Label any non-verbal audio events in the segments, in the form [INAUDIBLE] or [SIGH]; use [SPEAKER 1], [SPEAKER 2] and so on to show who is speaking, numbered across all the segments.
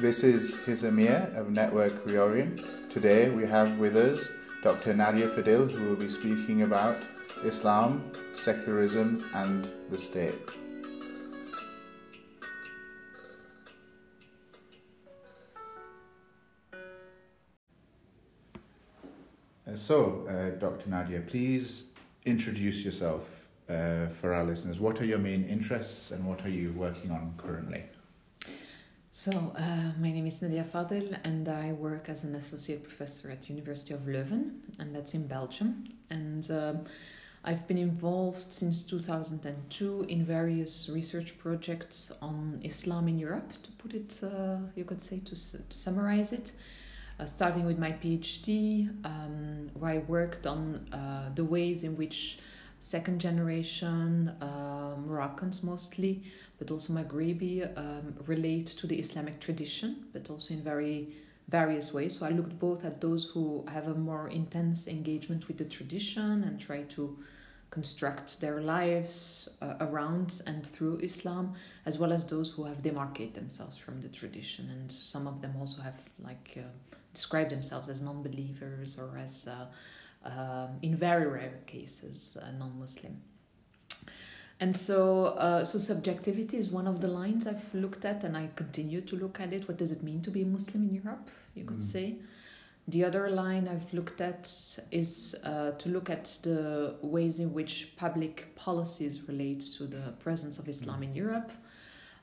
[SPEAKER 1] This is His Amir of Network Reorient. Today we have with us Dr. Nadia Fadil, who will be speaking about Islam, secularism, and the state. Uh, so, uh, Dr. Nadia, please introduce yourself uh, for our listeners. What are your main interests and what are you working on currently?
[SPEAKER 2] So, uh, my name is Nadia Fadil, and I work as an associate professor at University of Leuven, and that's in Belgium. And um, I've been involved since 2002 in various research projects on Islam in Europe, to put it, uh, you could say, to, to summarize it. Uh, starting with my PhD, um, where I worked on uh, the ways in which second generation uh, Moroccans mostly, but also Maghrebi, um, relate to the Islamic tradition, but also in very various ways. So I looked both at those who have a more intense engagement with the tradition and try to construct their lives uh, around and through Islam, as well as those who have demarcated themselves from the tradition. And some of them also have like uh, described themselves as non-believers or as, uh, um, in very rare cases, uh, non-Muslim. And so, uh, so subjectivity is one of the lines I've looked at, and I continue to look at it. What does it mean to be a Muslim in Europe? You could mm. say. The other line I've looked at is uh, to look at the ways in which public policies relate to the presence of Islam mm. in Europe.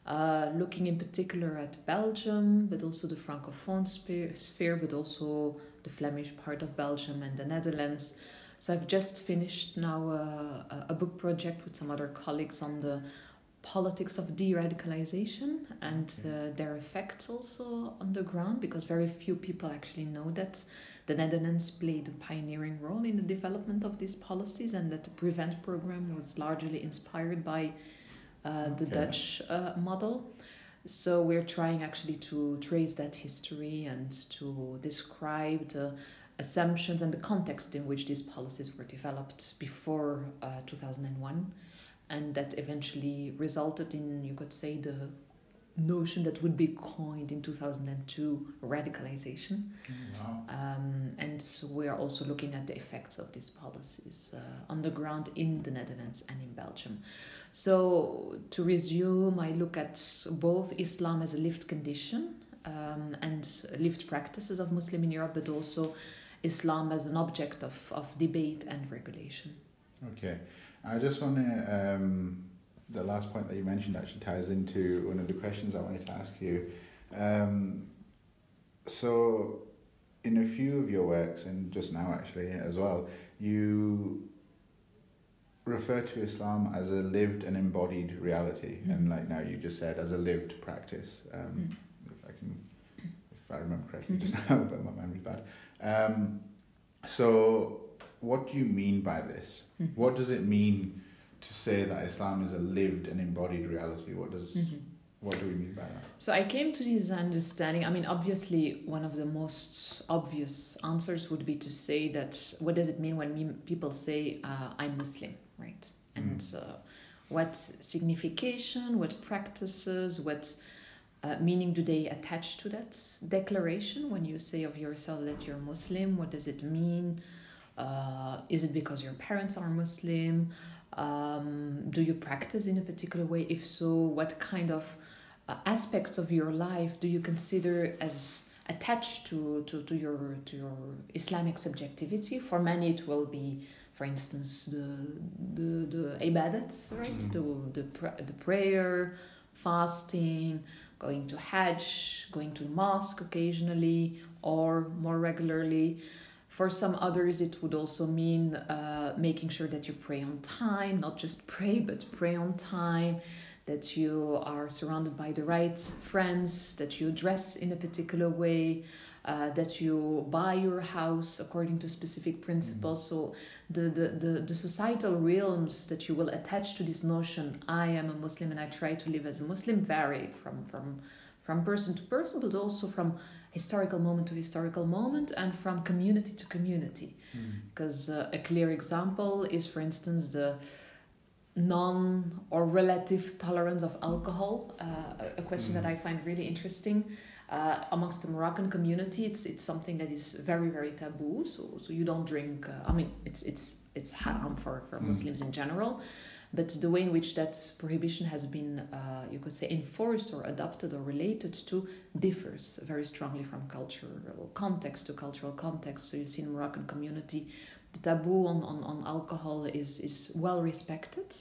[SPEAKER 2] Uh, looking in particular at Belgium, but also the Francophone sphere, but also the Flemish part of Belgium and the Netherlands. So I've just finished now a, a book project with some other colleagues on the politics of de-radicalization and uh, their effects also on the ground because very few people actually know that the Netherlands played a pioneering role in the development of these policies and that the Prevent program was largely inspired by uh, the okay. Dutch uh, model. So we're trying actually to trace that history and to describe the assumptions and the context in which these policies were developed before uh, 2001 and that eventually resulted in you could say the notion that would be coined in 2002 radicalization wow. um, and we are also looking at the effects of these policies uh, on the ground in the netherlands and in belgium so to resume i look at both islam as a lived condition um, and lived practices of muslim in europe but also islam as an object of, of debate and regulation
[SPEAKER 1] okay I just want to, um, the last point that you mentioned actually ties into one of the questions I wanted to ask you. Um, so, in a few of your works, and just now actually as well, you refer to Islam as a lived and embodied reality, mm. and like now you just said, as a lived practice. Um, mm. If I can, if I remember correctly, mm-hmm. just [LAUGHS] now, but my memory's bad. Um, so, what do you mean by this? Mm-hmm. What does it mean to say that Islam is a lived and embodied reality? What does mm-hmm. what do we mean by that?
[SPEAKER 2] So I came to this understanding. I mean, obviously, one of the most obvious answers would be to say that what does it mean when people say uh, I'm Muslim, right? And mm. uh, what signification, what practices, what uh, meaning do they attach to that declaration when you say of yourself that you're Muslim? What does it mean? Uh, is it because your parents are Muslim? Um, do you practice in a particular way? If so, what kind of uh, aspects of your life do you consider as attached to, to, to your to your Islamic subjectivity? For many, it will be, for instance, the the, the ibadats, right? Mm. The the, the prayer, fasting, going to Hajj, going to mosque occasionally or more regularly. For some others, it would also mean uh, making sure that you pray on time, not just pray, but pray on time, that you are surrounded by the right friends, that you dress in a particular way, uh, that you buy your house according to specific principles. Mm-hmm. So the, the, the, the, societal realms that you will attach to this notion, I am a Muslim and I try to live as a Muslim, vary from, from, from person to person, but also from historical moment to historical moment and from community to community. Because mm. uh, a clear example is, for instance, the non or relative tolerance of alcohol, uh, a question mm. that I find really interesting. Uh, amongst the Moroccan community, it's it's something that is very very taboo. So so you don't drink. Uh, I mean, it's it's it's haram for for
[SPEAKER 1] Mm.
[SPEAKER 2] Muslims in general. But the way in which that prohibition has been, uh, you could say, enforced or adopted or related to differs very strongly from cultural context to cultural context. So you see in Moroccan community, the taboo on, on, on alcohol is, is well respected,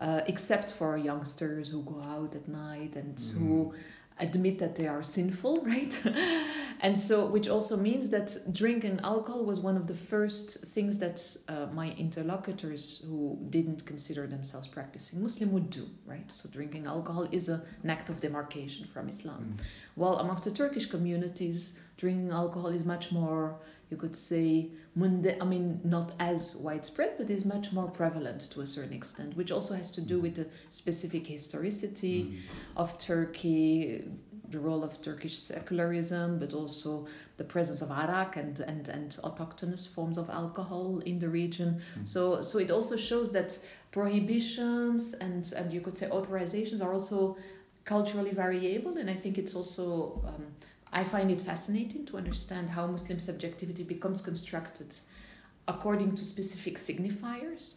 [SPEAKER 2] uh, except for youngsters who go out at night and who admit that they are sinful, [LAUGHS] right? and so, which also means that drinking alcohol was one of the first things that uh, my interlocutors who didn't consider themselves practicing Muslim would do, right? So, drinking alcohol is a, an act of demarcation from Islam.
[SPEAKER 1] Mm.
[SPEAKER 2] While amongst the Turkish communities, drinking alcohol is much more, you could say, munde- I mean, not as widespread, but is much more prevalent to a certain extent, which also has to do with the specific historicity
[SPEAKER 1] Mm.
[SPEAKER 2] of Turkey, the role of Turkish secularism, but also the presence of arak and, and, and autochthonous forms of alcohol in the region.
[SPEAKER 1] Mm.
[SPEAKER 2] So, so it also shows that prohibitions and, and you could say authorizations are also culturally variable. And I think it's also, um, I find it fascinating to understand how Muslim subjectivity becomes constructed according to specific signifiers.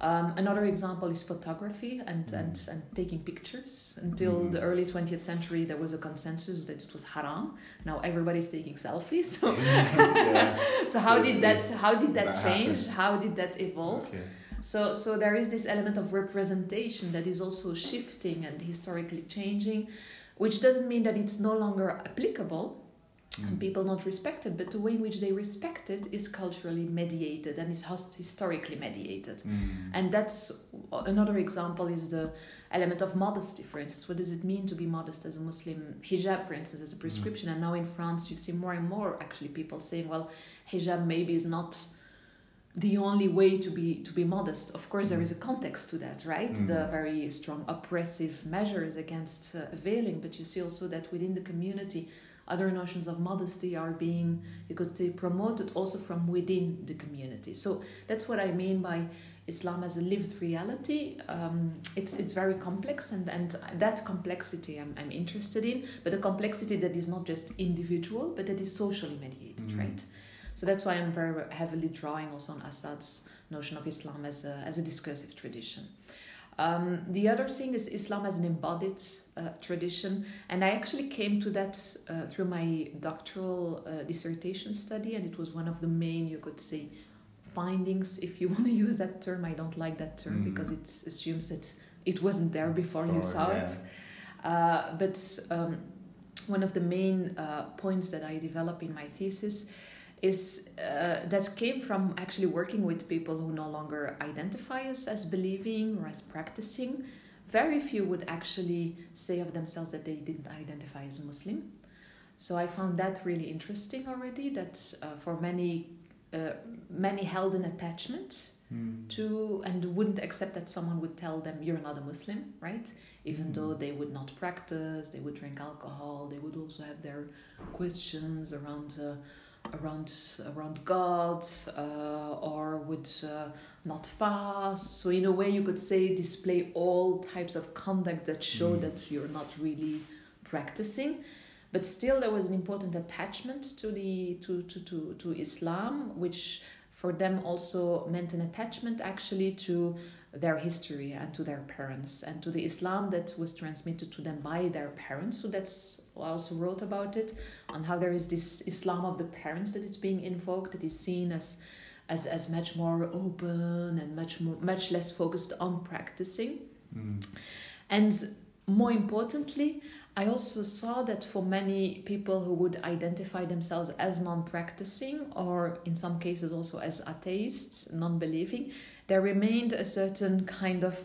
[SPEAKER 2] Um, another example is photography and, and, and taking pictures. Until
[SPEAKER 1] Mhm.
[SPEAKER 2] the early 20th century, there was a consensus that it was haram. Now everybody's taking selfies. [LAUGHS] So, [LAUGHS]
[SPEAKER 1] yeah. [LAUGHS]
[SPEAKER 2] so how did that how did that,
[SPEAKER 1] that
[SPEAKER 2] change?
[SPEAKER 1] happened.
[SPEAKER 2] How did that evolve?
[SPEAKER 1] Okay.
[SPEAKER 2] So, so there is this element of representation that is also shifting and historically changing, which doesn't mean that it's no longer applicable and
[SPEAKER 1] Mm.
[SPEAKER 2] people not respect it, but the way in which they respect it is culturally mediated and is historically mediated.
[SPEAKER 1] Mm.
[SPEAKER 2] And that's another example is the element of modesty, for instance. What does it mean to be modest as a Muslim? Hijab, for instance, is a prescription. And now in France, you see more and more actually people saying, well, hijab maybe is not the only way to be to be modest. Of course, there is a context to that, right?
[SPEAKER 1] Mhm.
[SPEAKER 2] The very strong oppressive measures against uh, veiling, but you see also that within the community, other notions of modesty are being, you could say, promoted also from within the community. So that's what I mean by Islam as a lived reality. Um, it's it's very complex, and and that complexity I'm I'm interested in, but a complexity that is not just individual, but that is socially mediated,
[SPEAKER 1] Mhm.
[SPEAKER 2] right? So that's why I'm very heavily drawing also on Asad's notion of Islam as a, as a discursive tradition. Um, the other thing is Islam as an embodied uh, tradition, and I actually came to that uh, through my doctoral uh, dissertation study, and it was one of the main, you could say, findings, if you [LAUGHS] want to use that term. I don't like that term
[SPEAKER 1] Mhm.
[SPEAKER 2] because it assumes that it wasn't there before you saw
[SPEAKER 1] yeah.
[SPEAKER 2] it. Uh, but um, one of the main uh, points that I develop in my thesis is uh, that came from actually working with people who no longer identify us as believing or as practicing. Very few would actually say of themselves that they didn't identify as Muslim. So I found that really interesting already. That uh, for many, uh, many held an attachment
[SPEAKER 1] Mm.
[SPEAKER 2] to and wouldn't accept that someone would tell them you're not a Muslim, right? Even
[SPEAKER 1] Mm.
[SPEAKER 2] though they would not practice, they would drink alcohol, they would also have their questions around uh, around around God, uh, or would uh, not fast. So in a way, you could say display all types of conduct that show
[SPEAKER 1] Mm.
[SPEAKER 2] that you're not really practicing. But still, there was an important attachment to the to, to, to, to Islam, which for them also meant an attachment actually to their history and to their parents and to the Islam that was transmitted to them by their parents. So that's I also wrote about it on how there is this Islam of the parents that is being invoked that is seen as as, as much more open and much more much less focused on practicing.
[SPEAKER 1] Mm.
[SPEAKER 2] And more importantly, I also saw that for many people who would identify themselves as non practicing, or in some cases also as atheists, non believing, there remained a certain kind of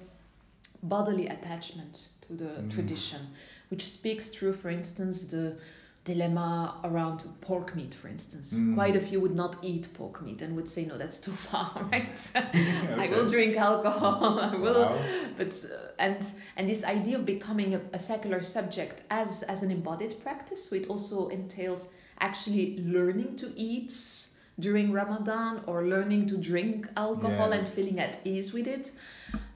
[SPEAKER 2] bodily attachment to the
[SPEAKER 1] Mm.
[SPEAKER 2] tradition, which speaks through, for instance, the dilemma around pork meat, for instance.
[SPEAKER 1] Mm.
[SPEAKER 2] Quite a few would not eat pork meat and would say, no, that's too far, [LAUGHS] right? [LAUGHS] [LAUGHS] I will drink alcohol, I will
[SPEAKER 1] Wow.
[SPEAKER 2] but uh, and and this idea of becoming a, a secular subject as as an embodied practice so it also entails actually learning to eat during ramadan or learning to drink alcohol
[SPEAKER 1] Yeah.
[SPEAKER 2] and feeling at ease with it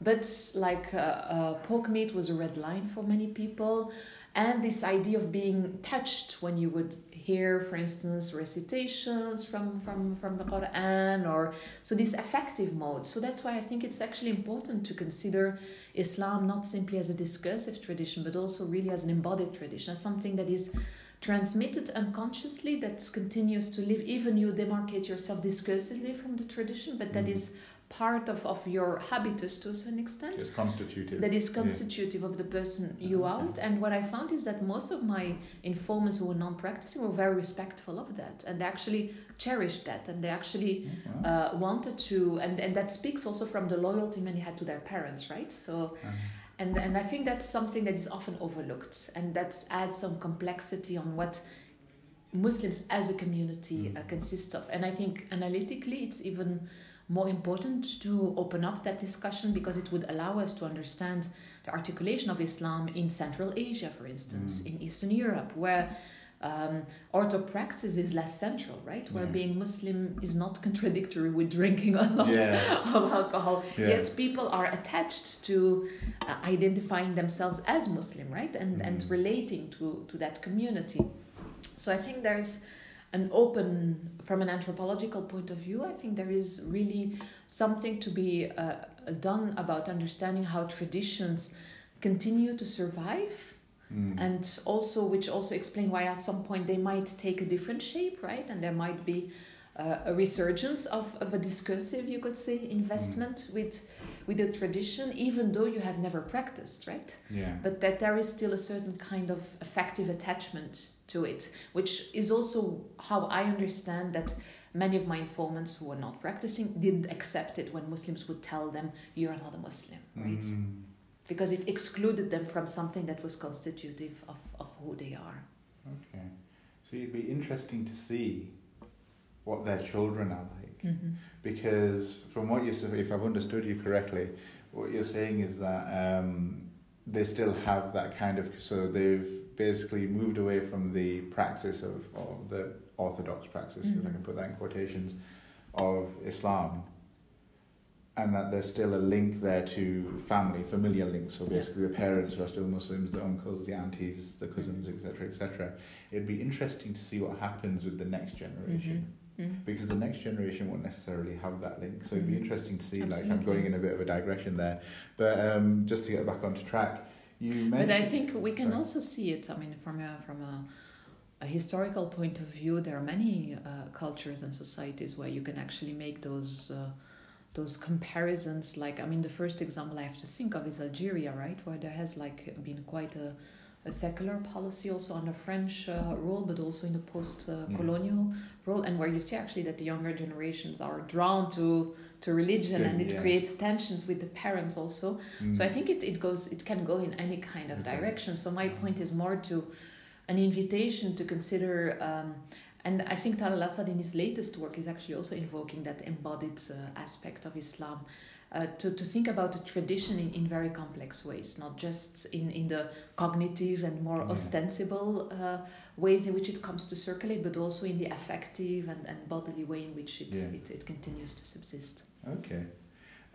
[SPEAKER 2] but like uh, uh, pork meat was a red line for many people and this idea of being touched when you would hear, for instance, recitations from, from, from the Quran, or so this affective mode. So that's why I think it's actually important to consider Islam not simply as a discursive tradition, but also really as an embodied tradition, as something that is transmitted unconsciously, that continues to live. Even you demarcate yourself discursively from the tradition, but that
[SPEAKER 1] Mm.
[SPEAKER 2] is part of, of your habitus to a certain extent
[SPEAKER 1] It's constitutive.
[SPEAKER 2] that is constitutive of the person you
[SPEAKER 1] Okay.
[SPEAKER 2] are with. And what I found is that most of my informants who were non-practicing were very respectful of that, and they actually cherished that, and they actually
[SPEAKER 1] Oh, wow.
[SPEAKER 2] uh, wanted to, and and that speaks also from the loyalty many had to their parents, right? So.
[SPEAKER 1] Uh-huh.
[SPEAKER 2] And, and I think that's something that is often overlooked, and that adds some complexity on what Muslims as a community uh,
[SPEAKER 1] Mm.
[SPEAKER 2] consist of. And I think analytically, it's even more important to open up that discussion because it would allow us to understand the articulation of Islam in Central Asia, for instance,
[SPEAKER 1] Mm.
[SPEAKER 2] in Eastern Europe, where um, orthopraxis is less central, right? Where
[SPEAKER 1] Yeah.
[SPEAKER 2] being Muslim is not contradictory with drinking a lot
[SPEAKER 1] Yeah. [LAUGHS]
[SPEAKER 2] of alcohol.
[SPEAKER 1] Yeah.
[SPEAKER 2] Yet people are attached to uh, identifying themselves as Muslim, right? And, and
[SPEAKER 1] Mm.
[SPEAKER 2] relating to, to that community. So I think there's an open, from an anthropological point of view, I think there is really something to be uh, done about understanding how traditions continue to survive
[SPEAKER 1] Mm.
[SPEAKER 2] and also which also explain why at some point they might take a different shape right and there might be uh, a resurgence of, of a discursive you could say investment with with a tradition even though you have never practiced right
[SPEAKER 1] yeah.
[SPEAKER 2] but that there is still a certain kind of affective attachment to it which is also how i understand that many of my informants who were not practicing didn't accept it when muslims would tell them you're not a muslim right
[SPEAKER 1] Mm.
[SPEAKER 2] Because it excluded them from something that was constitutive of, of who they are.
[SPEAKER 1] Okay. So it'd be interesting to see what their children are like.
[SPEAKER 2] Mm-hmm.
[SPEAKER 1] Because from what you said, if I've understood you correctly, what you're saying is that um, they still have that kind of, so they've basically moved away from the praxis of, or the orthodox praxis, if I
[SPEAKER 2] Mhm.
[SPEAKER 1] can put that in quotations, of Islam. And that there's still a link there to family, familiar links. So
[SPEAKER 2] Yeah.
[SPEAKER 1] basically, the parents who are still Muslims, the uncles, the aunties, the cousins, etc., etc. It'd be interesting to see what happens with the next generation
[SPEAKER 2] Mm-hmm.
[SPEAKER 1] because the next generation won't necessarily have that link. So it'd be
[SPEAKER 2] Mhm.
[SPEAKER 1] interesting to see. Like I'm going in a bit of a digression there, but um, just to get back onto track, you mentioned.
[SPEAKER 2] But I think we can
[SPEAKER 1] Sorry.
[SPEAKER 2] also see it. I mean, from a from a, a historical point of view, there are many uh, cultures and societies where you can actually make those. Uh, those comparisons like i mean the first example i have to think of is algeria right where there has like been quite a, a secular policy also under french uh, rule but also in the post uh, colonial rule and where you see actually that the younger generations are drawn to to religion and it
[SPEAKER 1] Yeah.
[SPEAKER 2] creates tensions with the parents also
[SPEAKER 1] Mm.
[SPEAKER 2] so I think it, it goes it can go in any kind of
[SPEAKER 1] Okay.
[SPEAKER 2] direction. So my point is more to an invitation to consider um, and I think Talal Asad in his latest work is actually also invoking that embodied uh, aspect of Islam. Uh, to, to think about the tradition in, in very complex ways, not just in, in the cognitive and more
[SPEAKER 1] Yeah.
[SPEAKER 2] ostensible uh, ways in which it comes to circulate, but also in the affective and, and bodily way in which it,
[SPEAKER 1] Yeah.
[SPEAKER 2] it, it continues to subsist.
[SPEAKER 1] Okay.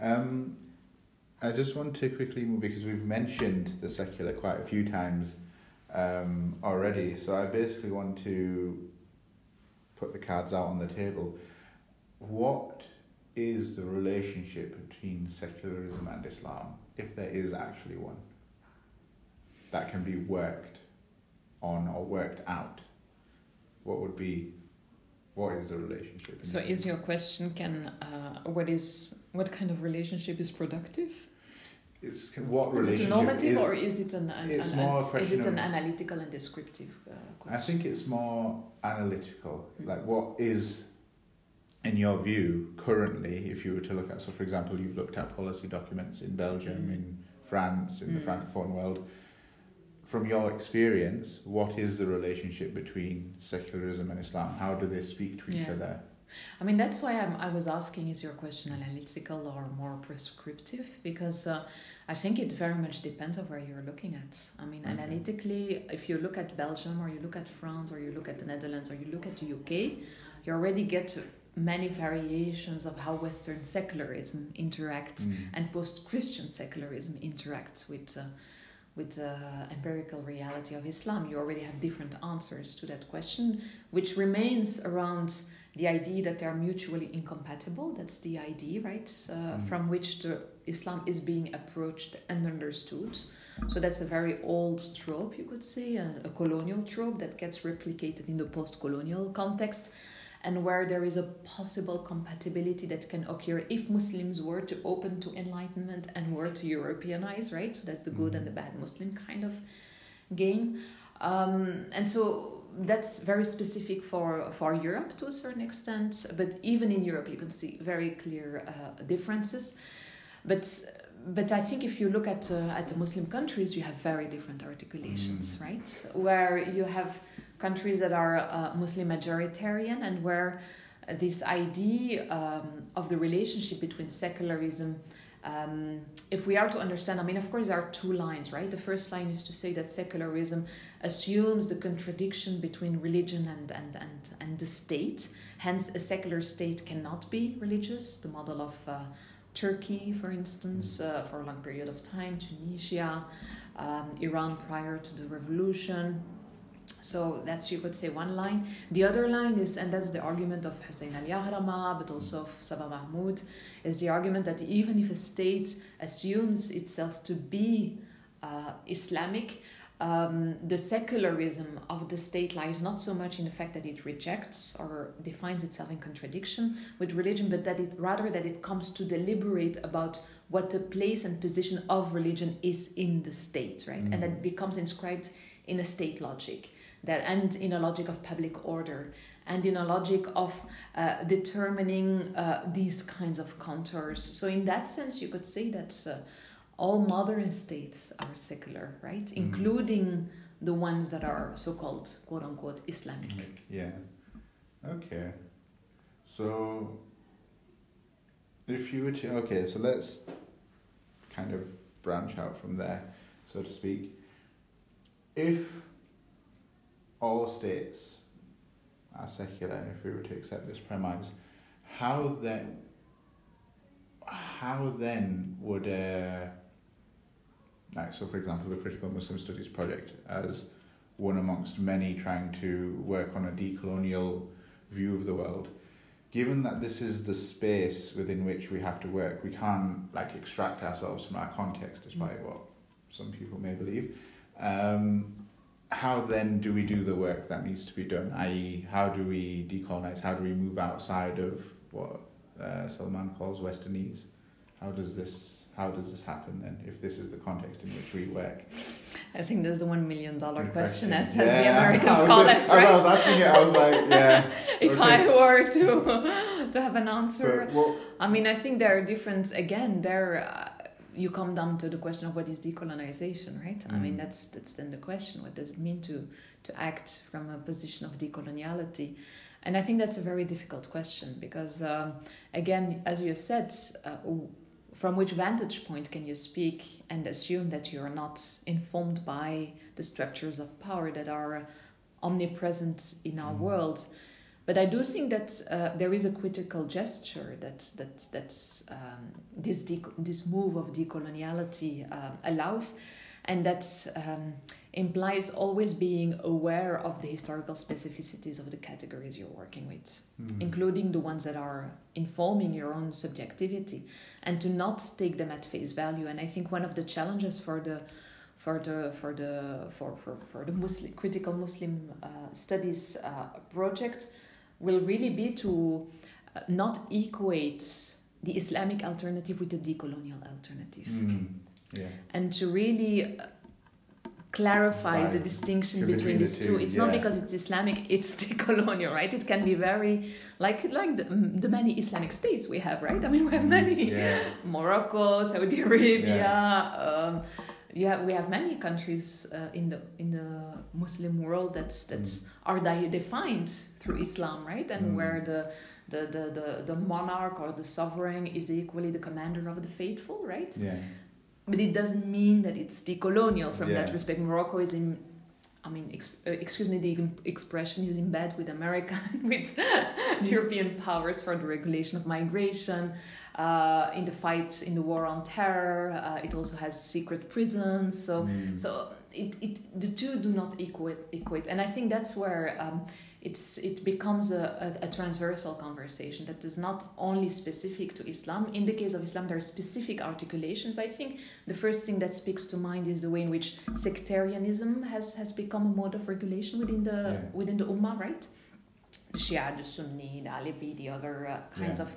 [SPEAKER 1] Um, I just want to quickly move because we've mentioned the secular quite a few times um, already. So I basically want to put the cards out on the table. What is the relationship between secularism and Islam, if there is actually one, that can be worked on or worked out? What would be, what is the relationship?
[SPEAKER 2] So is your question can uh, what is what kind of relationship is productive?
[SPEAKER 1] It's what relationship is
[SPEAKER 2] it a normative
[SPEAKER 1] is,
[SPEAKER 2] or is it an, an,
[SPEAKER 1] it's
[SPEAKER 2] an-
[SPEAKER 1] more a
[SPEAKER 2] is it an analytical and descriptive uh,
[SPEAKER 1] I think it's more analytical. Like, what is, in your view, currently, if you were to look at, so for example, you've looked at policy documents in Belgium,
[SPEAKER 2] Mm.
[SPEAKER 1] in France, in the
[SPEAKER 2] Mm.
[SPEAKER 1] Francophone world. From your experience, what is the relationship between secularism and Islam? How do they speak to each
[SPEAKER 2] Yeah.
[SPEAKER 1] other?
[SPEAKER 2] I mean that's why I'm, I was asking is your question analytical or more prescriptive because uh, I think it very much depends on where you're looking at. I mean
[SPEAKER 1] Okay.
[SPEAKER 2] analytically, if you look at Belgium or you look at France or you look at the Netherlands or you look at the UK, you already get many variations of how Western secularism interacts
[SPEAKER 1] Mm.
[SPEAKER 2] and post-Christian secularism interacts with uh, with the empirical reality of Islam, you already have different answers to that question, which remains around the idea that they are mutually incompatible. That's the idea, right? Uh, mm. From which the Islam is being approached and understood. So that's a very old trope, you could say, a, a colonial trope that gets replicated in the post-colonial context and where there is a possible compatibility that can occur if Muslims were to open to enlightenment and were to Europeanize, right? So that's the good and the bad Muslim kind of game. Um, and so that's very specific for, for Europe to a certain extent, but even in Europe, you can see very clear uh, differences. But but I think if you look at uh, at the Muslim countries, you have very different articulations, mm. right? Where you have countries that are uh, Muslim majoritarian and where this idea um, of the relationship between secularism um, if we are to understand, I mean, of course, there are two lines, right? The first line is to say that secularism assumes the contradiction between religion and, and, and, and the state. Hence, a secular state cannot be religious. The model of uh, Turkey, for instance, uh, for a long period of time, Tunisia, um, Iran prior to the revolution, so that's you could say one line. The other line is, and that's the argument of Hussein Ali Agrama, but also of Saba Mahmood, is the argument that even if a state assumes itself to be uh, Islamic, um, the secularism of the state lies not so much in the fact that it rejects or defines itself in contradiction with religion, but that it rather that it comes to deliberate about what the place and position of religion is in the state, right? Mm. And that becomes inscribed in a state logic that and in a logic of public order and in a logic of uh, determining uh, these kinds of contours. So, in that sense, you could say that uh, all modern states are secular, right? Mm. Including the ones that are so called quote unquote Islamic.
[SPEAKER 1] Yeah. Okay. So, if you were to, okay, so let's kind of branch out from there, so to speak. If all states are secular, and if we were to accept this premise, how then, how then would, uh, like, so for example, the Critical Muslim Studies Project, as one amongst many trying to work on a decolonial view of the world, given that this is the space within which we have to work, we can't like extract ourselves from our context, despite mm. what some people may believe. Um, how then do we do the work that needs to be done? I.e., how do we decolonize? How do we move outside of what uh, Salman calls Westernese? How does this how does this happen then? If this is the context in which we work,
[SPEAKER 2] I think that's the one million dollar question, as, yeah, [LAUGHS] as the Americans call it. Right?
[SPEAKER 1] I was asking it, I was like, yeah. [LAUGHS]
[SPEAKER 2] if okay. I were to [LAUGHS] to have an answer, but, I mean, I think there are different. Again, there. Uh, you come down to the question of what is decolonization, right? Mm. I mean, mm. that's that's then the question. What does it mean to to act from a position of decoloniality? And I think that's a very difficult question because, um, again, as you said, uh, from which vantage point can you speak and assume that you are not informed by the structures of power that are omnipresent in our mm. world? But I do think that uh, there is a critical gesture that that that's um, this this move of decoloniality uh, allows, and that um, implies always being aware of the historical specificities of the categories you're working with, mm. including the ones that are informing your own subjectivity, and to not take them at face value. And I think one of the challenges for the for the for the for for, for the Muslim critical Muslim uh, studies uh, project will really be to uh, not equate the Islamic alternative with the decolonial alternative.
[SPEAKER 1] Mm, yeah.
[SPEAKER 2] And to really uh, clarify the distinction between, between these two. two. It's yeah. not because it's Islamic, [LAUGHS] it's decolonial, right? It can be very like like the, the many Islamic states we have, right? I mean, we have hmm, many
[SPEAKER 1] yeah.
[SPEAKER 2] Morocco, Saudi Arabia. Um, you have, we have many countries uh, in the in the Muslim world that's that's mm. are defined through Islam, right? And mm. where the, the the, the the monarch or the sovereign is equally the commander of the faithful, right?
[SPEAKER 1] Yeah.
[SPEAKER 2] But it doesn't mean that it's decolonial from yeah. that respect. Morocco is in I mean, ex- uh, excuse me, the expression is in bed with America, [LAUGHS] with European powers for the regulation of migration, uh, in the fight in the war on terror. Uh, it also has secret prisons. So, mm. so it, it the two do not equate equate, and I think that's where. Um, it's it becomes a, a, a, transversal conversation that is not only specific to Islam. In the case of Islam, there are specific articulations. I think the first thing that speaks to mind is the way in which sectarianism has has become a mode of regulation within the yeah. within the Ummah, right? Shia, the Sunni, the Alevi, the other uh, kinds yeah. of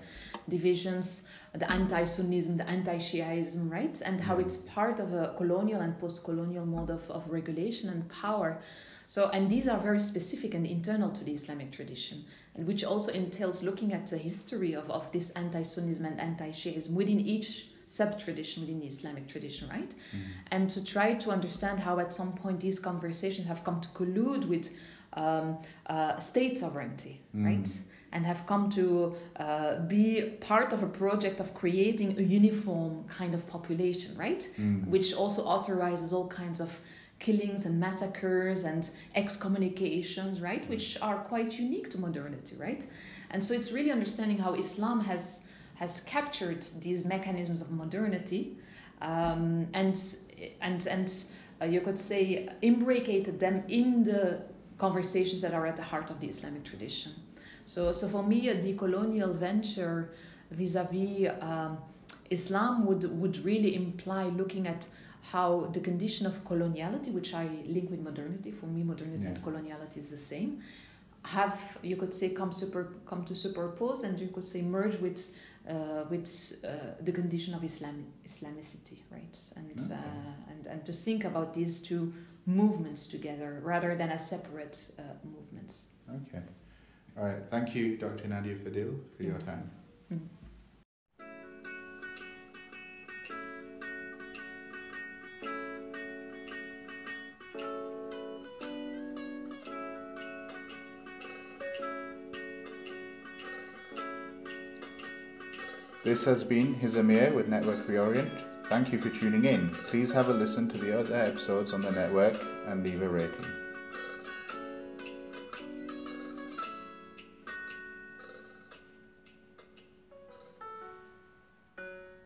[SPEAKER 2] divisions, the anti-Sunnism, the anti-Shiaism, right? And how it's part of a colonial and post-colonial mode of, of regulation and power. So, and these are very specific and internal to the Islamic tradition, and which also entails looking at the history of, of this anti Sunnism and anti Shiism within each sub tradition within the Islamic tradition, right? Mm-hmm. And to try to understand how at some point these conversations have come to collude with um, uh, state sovereignty, mm-hmm. right? And have come to uh, be part of a project of creating a uniform kind of population, right? Mm-hmm. Which also authorizes all kinds of killings and massacres and excommunications, right, which are quite unique to modernity, right? And so it's really understanding how Islam has has captured these mechanisms of modernity um, and and and uh, you could say imbricated them in the conversations that are at the heart of the Islamic tradition. So, so for me, a decolonial venture vis-a-vis um, Islam would would really imply looking at how the condition of coloniality, which I link with modernity, for me modernity yeah. and coloniality is the same, have you could say come super come to superpose and you could say merge with uh, with uh, the condition of Islam Islamicity, right? And okay. uh, and and to think about these two movements together rather than as separate uh, movements.
[SPEAKER 1] Okay, all right. Thank you, Dr. Nadia Fadil, for your time. Mm-hmm. This has been Hizamir with Network Reorient. Thank you for tuning in. Please have a listen to the other episodes on the network and leave a rating.